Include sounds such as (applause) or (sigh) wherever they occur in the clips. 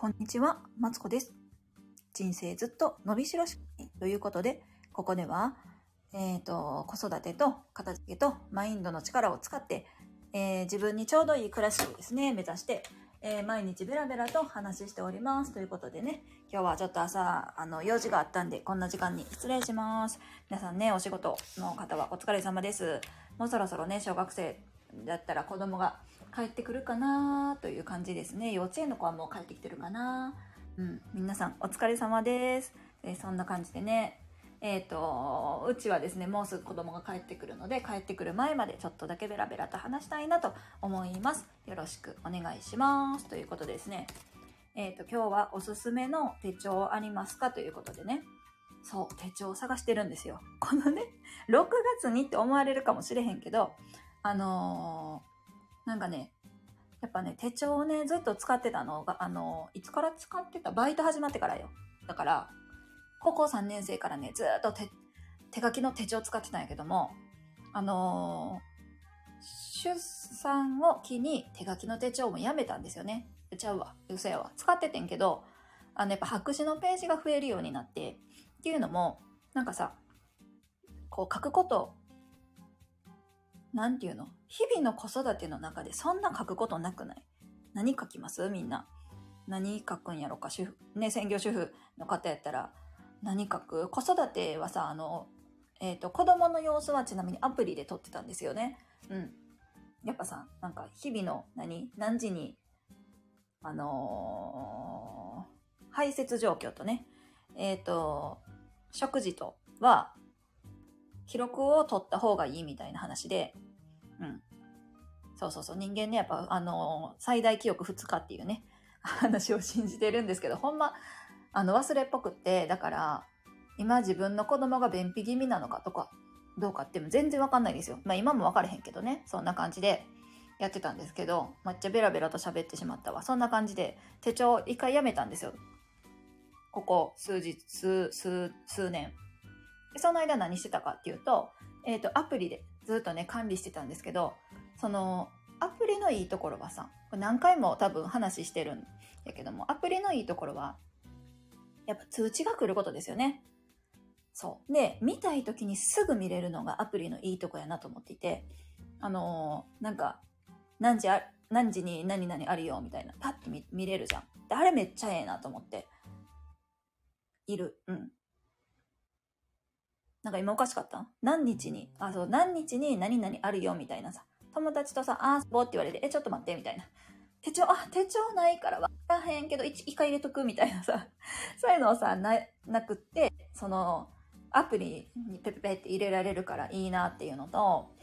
こんにちは、マツコです。人生ずっと伸びしろしかないということで、ここでは、えっ、と、子育てと片付けとマインドの力を使って、えー自分にちょうどいい暮らしをですね、目指して、えー毎日ベラベラと話しております。ということでね、今日はちょっと朝、あの、用事があったんで、こんな時間に失礼します。皆さんね、お仕事の方はお疲れ様です。もうそろそろね、小学生だったら子供が帰ってくるかなという感じですね。幼稚園の子はもう帰ってきてるかなうん、皆さんお疲れ様です。えそんな感じでね、えっ、と、うちはですね、もうすぐ子供が帰ってくるので、帰ってくる前までちょっとだけベラベラと話したいなと思います。よろしくお願いします。ということですね、えっ、と、今日はおすすめの手帳ありますかということでね、そう、手帳を探してるんですよ。このね、6月にって思われるかもしれへんけど、あのなんかね、やっぱね、手帳をね、ずっと使ってたのが、あのいつから使ってた？バイト始まってからよ。だから、高校3年生からね、ずっと手、手書きの手帳使ってたんやけども、あのー出産を機に手書きの手帳もやめたんですよね。ちゃうわ。嘘やわ。使っててんけど、あの、やっぱ白紙のページが増えるようになって、っていうのも、なんかさ、こう書くこと、なんていうの？日々の子育ての中でそんな書くことなくない？何書きます？みんな。何書くんやろか？主婦、ね、専業主婦の方やったら。何書く？子育てはさ、あの、えっ、と、子供の様子はちなみにアプリで撮ってたんですよね。うん。やっぱさ、なんか日々の何？何時に、あのー排泄状況とね、えっ、と、食事とは、記録を取った方がいいみたいな話で、うん。そうそうそう、人間ね、やっぱ、あの最大記憶2日っていうね、(laughs) 話を信じてるんですけど、ほんま、あの、忘れっぽくって、だから、今自分の子供が便秘気味なのかとか、どうかっても全然わかんないですよ。まあ今もわかれへんけどね、そんな感じでやってたんですけど、めっちゃベラベラと喋ってしまったわ。そんな感じで手帳一回やめたんですよ。ここ数日、数、数、数年。でその間何してたかっていうと、えっ、と、アプリでずっとね、管理してたんですけど、その、アプリのいいところはさ、これ何回も多分話してるんやけども、アプリのいいところは、やっぱ通知が来ることですよね。そう。で、見たい時にすぐ見れるのがアプリのいいとこやなと思っていて、あのーなんか、何時あ、何時に何々あるよ、みたいな、パッと見れるじゃん。で、あれめっちゃええなと思って。いる。うん。なんか今おかしかった？何日に、あ、そう、何日に何々あるよ、みたいなさ。友達とさ、あー、ぼって言われて、え、ちょっと待って、みたいな。手帳、あ、手帳ないからわからへんけど、一回入れとく、みたいなさ。(laughs) そういうのをさ、な、なくって、その、アプリにペペペって入れられるからいいなっていうのと、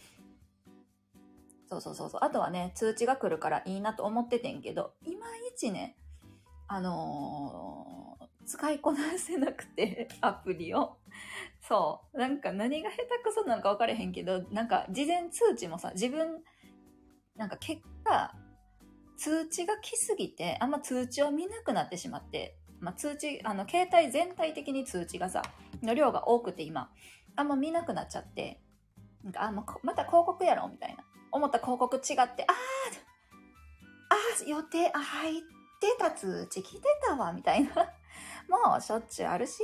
そうそうそうそう。あとはね、通知が来るからいいなと思っててんけど、いまいちね、あの使いこなせなくて、(laughs) アプリを。そう。なんか何が下手くそなのか分かれへんけど、なんか事前通知もさ、自分、なんか結果、通知が来すぎて、あんま通知を見なくなってしまって、まあ、通知、あの、携帯全体的に通知がさ、の量が多くて今、あんま見なくなっちゃって、なんか、あ、もうこまた広告やろみたいな。思った広告違って、あーあー、予定、あ、入ってた通知来てたわ、みたいな。もうしょっちゅうあるし、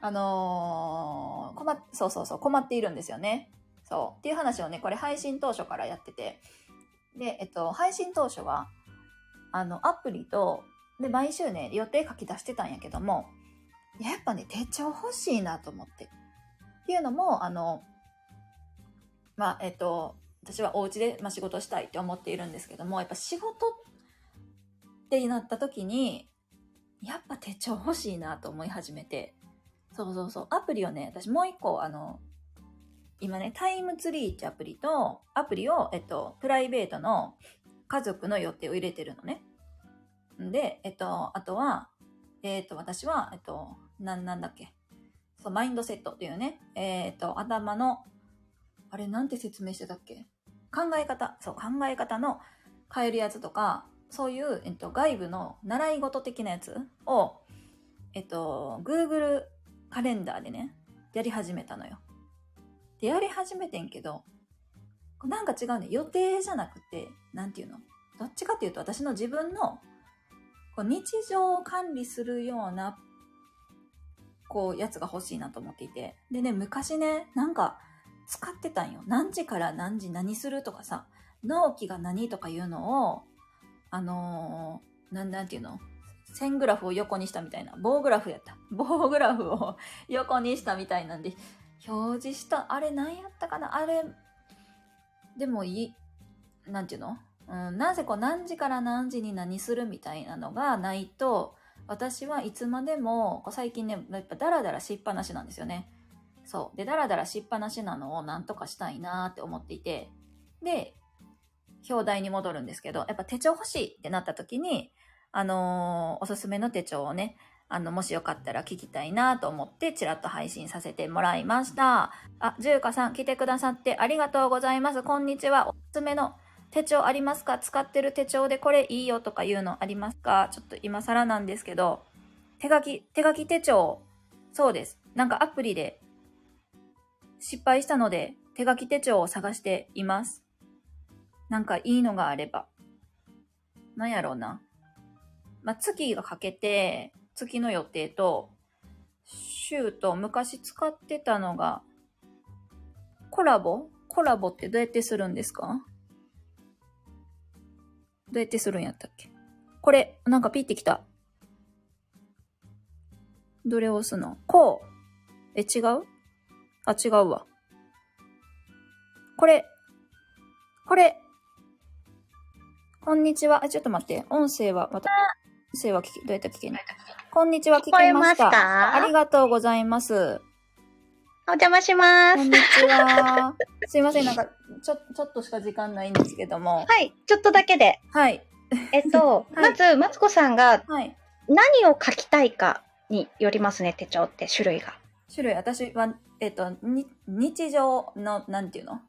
あのー困っ、そうそうそう、困っているんですよね。そう。っていう話をね、これ配信当初からやってて。で、えっと、配信当初は、あの、アプリと、で、毎週ね、予定書き出してたんやけども、やっぱね、手帳欲しいなと思って。っていうのも、あの、まあ、えっと、私はお家で、まあ、仕事したいって思っているんですけども、やっぱ仕事ってなった時に、やっぱ手帳欲しいなと思い始めて、そうそうそう、アプリをね、私もう一個、あの、今ね、タイムツリーってアプリと、アプリを、えっと、プライベートの家族の予定を入れてるのね。んで、えっと、あとは、えっと、私は、えっと、なん、なんだっけ。そう、マインドセットっていうね、えっと、頭の、あれ、なんて説明してたっけ。考え方、そう、考え方の変えるやつとか、そういう、えっと、外部の習い事的なやつを、えっと、Google カレンダーでね、やり始めたのよ。で、やり始めてんけど、なんか違うね。予定じゃなくて、なんていうの？どっちかっていうと私の自分のこう日常を管理するような、こう、やつが欲しいなと思っていて。でね、昔ね、なんか、使ってたんよ。何時から何時何するとかさ、納期が何とかいうのを、あのーなん、なんていうの？線グラフを横にしたみたいな。棒グラフやった。(laughs) 棒グラフを横にしたみたいなんで、表示した、あれ何やったかな？あれ、でもいい、なんていうの？うん、なぜこう何時から何時に何するみたいなのがないと、私はいつまでも、最近ね、やっぱダラダラしっぱなしなんですよね。そう。で、ダラダラしっぱなしなのをなんとかしたいなって思っていて、で、表題に戻るんですけど、やっぱ手帳欲しいってなった時に、あのーおすすめの手帳をね、あの、もしよかったら聞きたいなと思って、ちらっと配信させてもらいました。あ、ジューカさん来てくださってありがとうございます。こんにちは。おすすめの手帳ありますか？使ってる手帳でこれいいよとかいうのありますか？ちょっと今更なんですけど、手書き、手書き手帳、そうです。なんかアプリで失敗したので手書き手帳を探しています。なんかいいのがあれば。なんやろうな。まあ、月が書けて、月の予定と、週と昔使ってたのが、コラボ？コラボってどうやってするんですか？どうやってするんやったっけ？これ、なんかピッてきた。どれを押すの？こう。え、違う？あ、違うわ。これ。これ。こんにちは。あ、ちょっと待って。音声は、また、音声は聞き、どうやって聞けんの？こんにちは、聞聞こえまけました。か？ありがとうございます。お邪魔します。こんにちは。すいません、なんか、ちょ、ちょっとしか時間ないんですけども。はい、ちょっとだけで。はい。えっと、(laughs) はいまず、マツコさんがはい。何を書きたいかによりますね、手帳って種類が。種類、私は、えっと、に、日常の、なんていうの？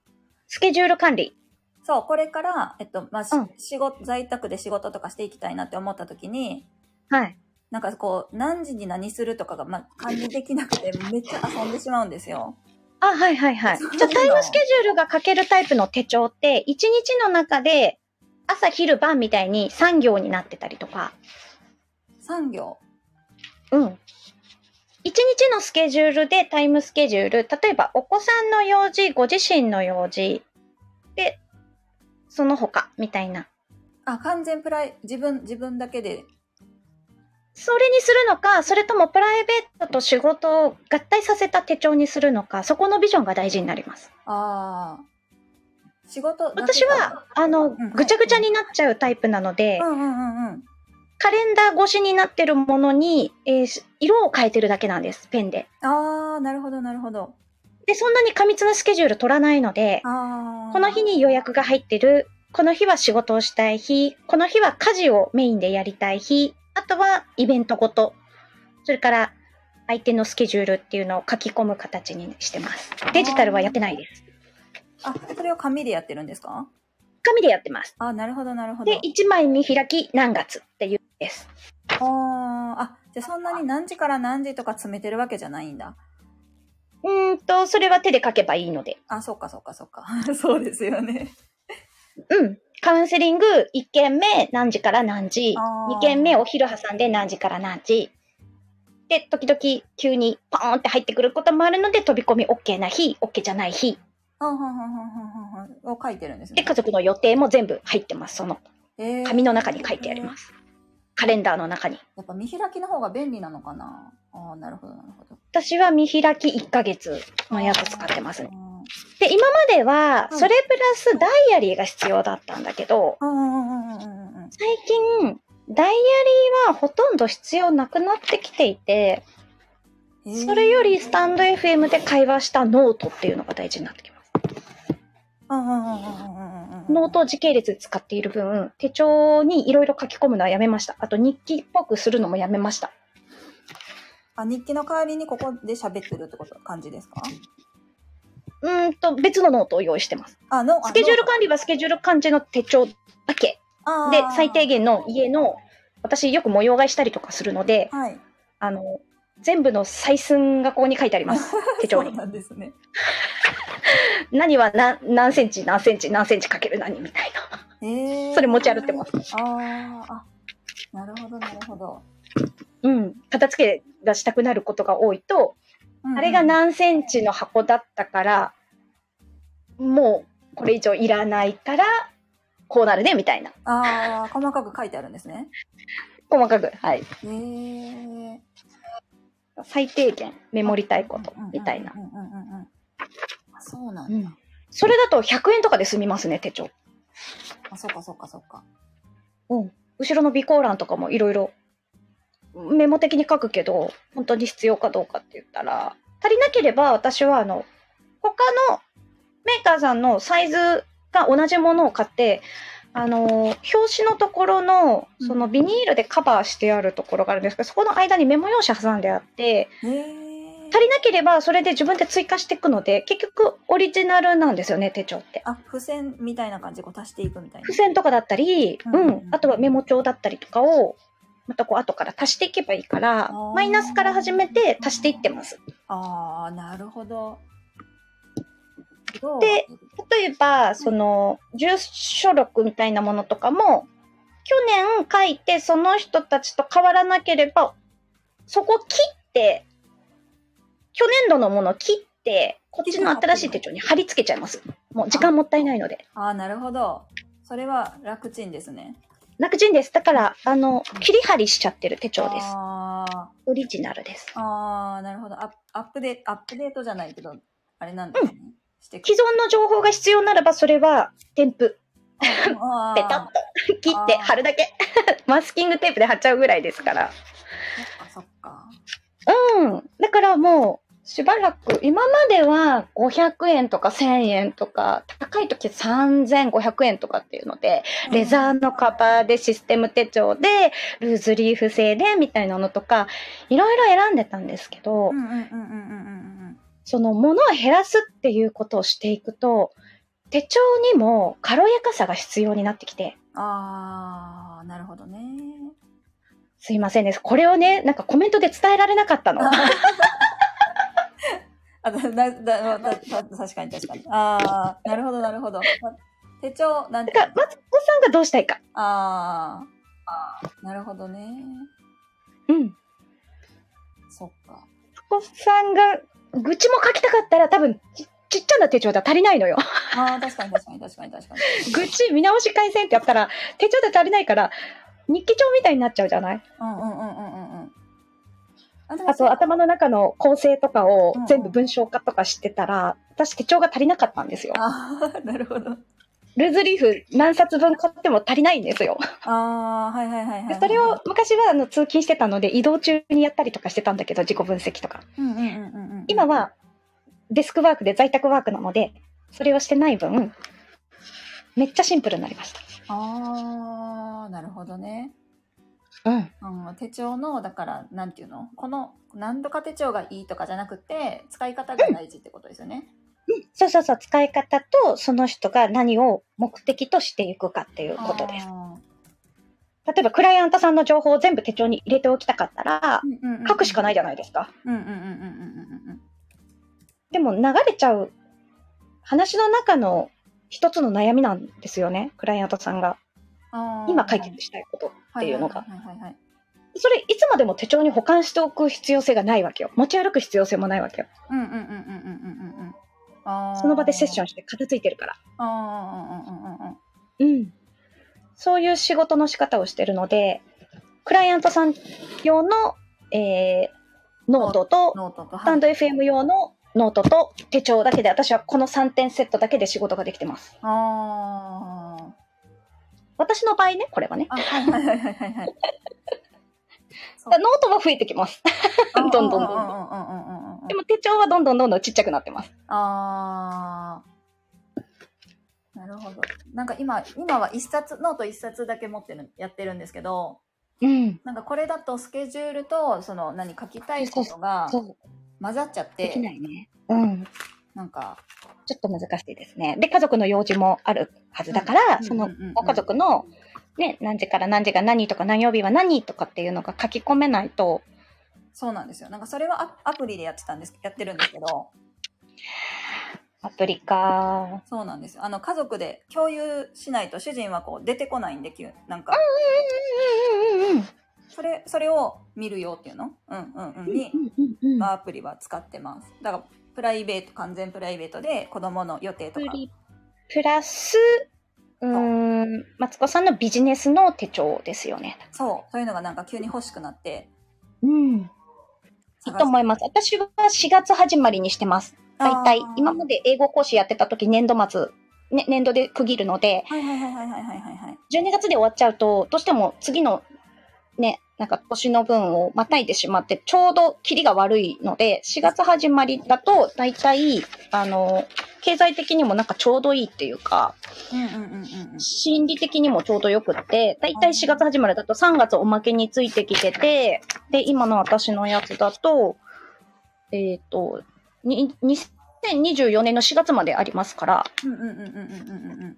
スケジュール管理。そう、これから、えっと、まあ、しうん仕事、在宅で仕事とかしていきたいなって思った時に、はい。なんかこう、何時に何するとかが、まあ、管理できなくて、めっちゃ遊んでしまうんですよ。あ、はいはいはい。そうじゃあ、タイムスケジュールが書けるタイプの手帳って、1日の中で、朝、昼、晩みたいに3行になってたりとか、産業。うん。1日のスケジュールでタイムスケジュール、例えばお子さんの用事、ご自身の用事、で、その他、みたいな。あ、完全プライ、自分、自分だけで。それにするのか、それともプライベートと仕事を合体させた手帳にするのか、そこのビジョンが大事になります。ああ。仕事私は、あの、んぐちゃぐちゃになっちゃうタイプなので、うんうんうんうん。カレンダー越しになってるものに、えーし色を変えてるだけなんです、ペンで。ああ、なるほどなるほど。で、そんなに過密なスケジュール取らないので。この日に予約が入ってる、この日は仕事をしたい日、この日は家事をメインでやりたい日、あとはイベントごと、それから相手のスケジュールっていうのを書き込む形にしてます。デジタルはやってないです。あ、それを紙でやってるんですか？紙でやってます。あ、なるほどなるほど。で、1枚見開き何月っていうんです。あーあ、じゃあそんなに何時から何時とか詰めてるわけじゃないんだ。と、それは手で書けばいいので。あ、そうかそうかそうか。(laughs) そうですよね。うん。カウンセリング1件目何時から何時、あー2件目お昼挟んで何時から何時。で、時々急にポーンって入ってくることもあるので、飛び込み OK な日、OK じゃない日。あはんはんはんはんはを書いてるんですで、ね。家族の予定も全部入ってます。そのえー紙の中に書いてあります。カレンダーの中に。やっぱ見開きの方が便利なのかな？ああ、なるほどなるほど。私は見開き1ヶ月のやつ使ってますね。うんで、今までは、うんそれプラスダイアリーが必要だったんだけど。最近、ダイアリーはほとんど必要なくなってきていて、えーそれよりスタンド FM で会話したノートっていうのが大事になってきます。ノートを時系列で使っている分、手帳にいろいろ書き込むのはやめました。あと日記っぽくするのもやめました。あ、日記の代わりにここで喋ってるってこと、感じですか？うーんと、別のノートを用意してます。あ、の、スケジュール管理はスケジュール管理の手帳だけ。で、最低限。限の家の、私よく模様替えしたりとかするので、はい。あの、全部の採寸がここに書いてあります。(laughs) 手帳にそう。なんですね。(laughs) 何は何何センチ、何センチ、何センチかける何みたいな。えー、それ持ち歩ってます。あーあ、なるほど、なるほど。うん。片付けがしたくなることが多いと、あれが何センチの箱だったから、もうこれ以上いらないから、こうなるね、みたいな。ああ、細かく書いてあるんですね。細かく、はい。へえ。最低限メモりたいこと、みたいなそうなんだ。うん。それだと100円とかで済みますね、手帳。あ、そっかそっかそっか。うん。後ろの備考欄とかもいろいろメモ的に書くけど、本当に必要かどうかって言ったら、足りなければ私はあの、他のメーカーさんのサイズが同じものを買って、あの、表紙のところの、そのビニールでカバーしてあるところがあるんですけど、そこの間にメモ用紙挟んであって。足りなければそれで自分で追加していくので、結局オリジナルなんですよね、手帳って。あ、付箋みたいな感じでこう足していくみたいな付。箋とかだったり、うんうん、あとはメモ帳だったりとかを、またこう後から足していけばいいからマイナスから始めて足していってます。ああ、なるほど。で例えば、その、住所録みたいなものとかも、去年書いてその人たちと変わらなければ、そこ切って、去年度のもの切って、こっちの新しい手帳に貼り付けちゃいます。もう時間もったいないので。ああ、なるほど。それは楽ちんですね。楽ちんです。だから、あの、切り貼りしちゃってる手帳です。オリジナルです。ああ、なるほど。アップアップデアップデートじゃないけど、あれなんですね。して既存の情報が必要ならば、それは添付。ペタッと切って貼るだけ。(laughs) マスキングテープで貼っちゃうぐらいですから。そっかそっか。うん。だからもう、しばらく、今までは500円とか1000円とか、高い時3500円とかっていうので、レザーのカバーでシステム手帳で、ルーズリーフ製でみたいなのとか、いろいろ選んでたんですけど。その物を減らすっていうことをしていくと、手帳にも軽やかさが必要になってきて、ああ、なるほどね。すいませんです。これをね、なんかコメントで伝えられなかったの。(laughs) あだだだだだ確かに確かに。ああ、なるほどなるほど。手帳、なんてだから、マツコさんがどうしたいか。ああ、なるほどね。うん。そっか。マツコさんが愚痴も書きたかったら多分ちちっちゃな手帳では足りないのよ。ああ、確かに確かに確かに確かに。愚痴見直し改善ってやったら手帳で足りないから日記帳みたいになっちゃうじゃない？うんうんうんうん。ああと頭の中の構成とかをうんうん全部文章化とかしてたら、私手帳が足りなかったんですよ。ああ、(laughs) なるほど。ルーズリーフ何冊分買っても足りないんですよ。ああ、はいはいはいはい、でそれを、昔はあの通勤してたので移動中にやったりとかしてたんだけど自己分析とか。うんうんうんうんうん。今、はデスクワークで在宅ワークなので、それをしてない分、めっちゃシンプルになりました。ああ、なるほどね。うん。うん、手帳の、だから、なんていうの？この、何度か手帳がいいとかじゃなくて、使い方が大事ってことですよね。そうそうそう、使い方とその人が何を目的としていくかっていうことです。あ例えばクライアントさんの情報を全部手帳に入れておきたかったら書くしかないじゃないですか。うんうんうんうんうんうんでも流れちゃう話の中の一つの悩みなんですよね、クライアントさんが。今解決したいことっていうのが。それいつまでも手帳に保管しておく必要性がないわけよ。持ち歩く必要性もないわけよ。その場でセッションして片付いてるから。そういう仕事の仕方をしてるのでクライアントさん用の、えー、ノートとスタンド FM 用のノートと手帳だけで私はこの3点セットだけで仕事ができてます。ああ私の場合ね、これはね。あ。はいはいはいはいはい (laughs) ノートは増えてきます。(laughs) どんどんどんどんでも手帳はどんどんどんどんちっちゃくなってます。ああ。なるほど。なんか今、今は一冊、ノート一冊だけ持ってる、やってるんですけど、うん。なんかこれだとスケジュールと、その何書きたいことが。混ざっちゃっできなて、いね。うん。なんか、ちょっと難しいですね。で、家族の用事もあるはずだから、うんそのご家族の、ね、何時から何時が何とか何曜日は何とかっていうのが書き込めないと、そうなんですよ。なんかそれはアアプリでやってたんです、やってるんですけど、アプリか。そうなんですよ。あの、家族で共有しないと主人はこう出てこないんで、きゅなんか。それ、それを見るよっていうの？うんうんうん。に、アプリは使ってます。だから、プライベート、完全プライベートで子供の予定とか。プラス、うん、マツコさんのビジネスの手帳ですよね。そう、そういうのがなんか急に欲しくなって。うん。いいと思います。私は4月始まりにしてます。大体、今まで英語講師やってた時、年度末、ね、年度で区切るので、はいはいはいはいはいはい、はい。12月で終わっちゃうと、どうしても次のね、なんか年の分をまたいでしまって、ちょうどキリが悪いので、4月始まりだと、だいたい、あの、経済的にもなんかちょうどいいっていうか。心理的にもちょうどよくって、だいたい4月始まりだと3月おまけについてきてて、で、今の私のやつだと、えっ、と、に2024年の4月までありますから、うんうんうんうんうんうんうん。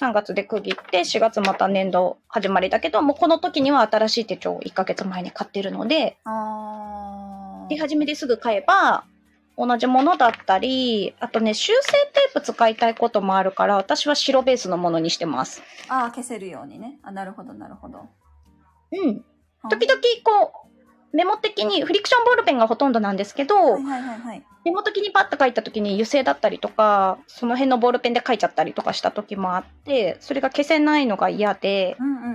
3月で区切って、4月また年度始まりだけど、もうこの時には新しい手帳を1ヶ月前に買ってるので、あで、初めですぐ買えば、同じものだったり、あとね、修正テープ使いたいこともあるから、私は白ベースのものにしてます。あー、消せるようにね。あ、なるほどなるほど。うん。時々こう、メモ的にフリクションボールペンがほとんどなんですけど、はいはいはいはい。メモ的にパッと書いた時に油性だったりとか、その辺のボールペンで書いちゃったりとかした時もあって、それが消せないのが嫌で、うんうんうんう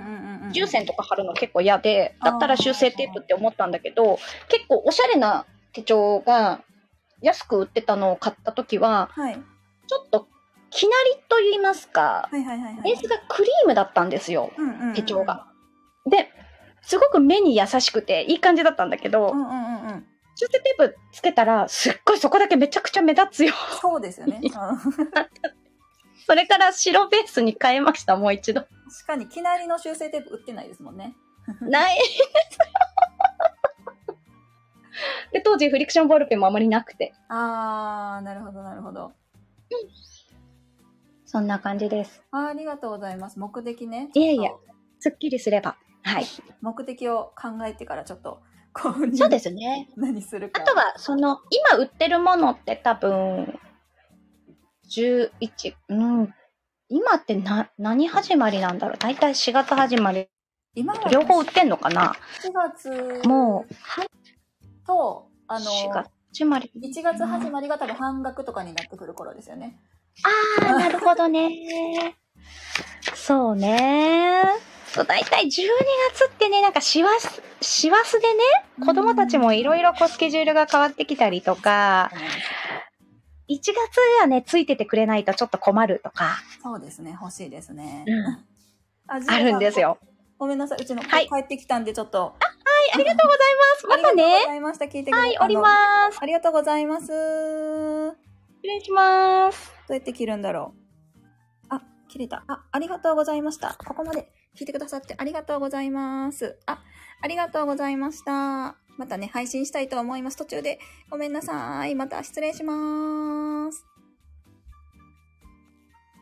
んうん。重線とか貼るの結構嫌で、だったら修正テープって思ったんだけど、結構おしゃれな手帳が安く売ってたのを買った時は、はい。ちょっときなりと言いますか、はいはいはいはい。ベースがクリームだったんですよ、うんうんうんうん手帳が。。で、すごく目に優しくていい感じだったんだけど、うんうんうんテープつけたら、すっごいそこだけめちゃくちゃ目立つよ。そうですよね。(laughs) うんそれから白ベースに変えました、もう一度。確かに、きなりの修正テープ売ってないですもんね。ない。(laughs) で、当時フリクションボールペンもあまりなくて。あー、なるほどなるほど。そんな感じです。あーありがとうございます。目的ね。いえいえちょっとすっきりすれば。はい。目的を考えてからちょっと購入そうですね。何するか。あとは、その、今売ってるものって多分、11、うん。今ってな、何始まりなんだろう？大体4月始まり。今は両方売ってんのかな？4月もう、と、あの、4月始まり。1月始まりが多分半額とかになってくる頃ですよね。あー、なるほどね。(laughs) そうね。そう、だいたい12月ってね、なんか師走、師走でね、子供たちもいろいろこうスケジュールが変わってきたりとか、1月はね、ついててくれないとちょっと困るとか、そうですね、欲しいですね。うんああるんです。よ。ごめんなさい、うちの子はい帰ってきたんで、ちょっと。はい、ありがとうございます。(laughs) またありがとうごね。ざいました。聞いてくれはい、おります。ありがとうございます。ど失礼します。うやって切るんだろう。あ、切れた。あ、ありがとうございました。ここまで聞いてくださってありがとうございます。あ、ありがとうございました。またね、配信したいと思います。途中でごめんなさい。また失礼します。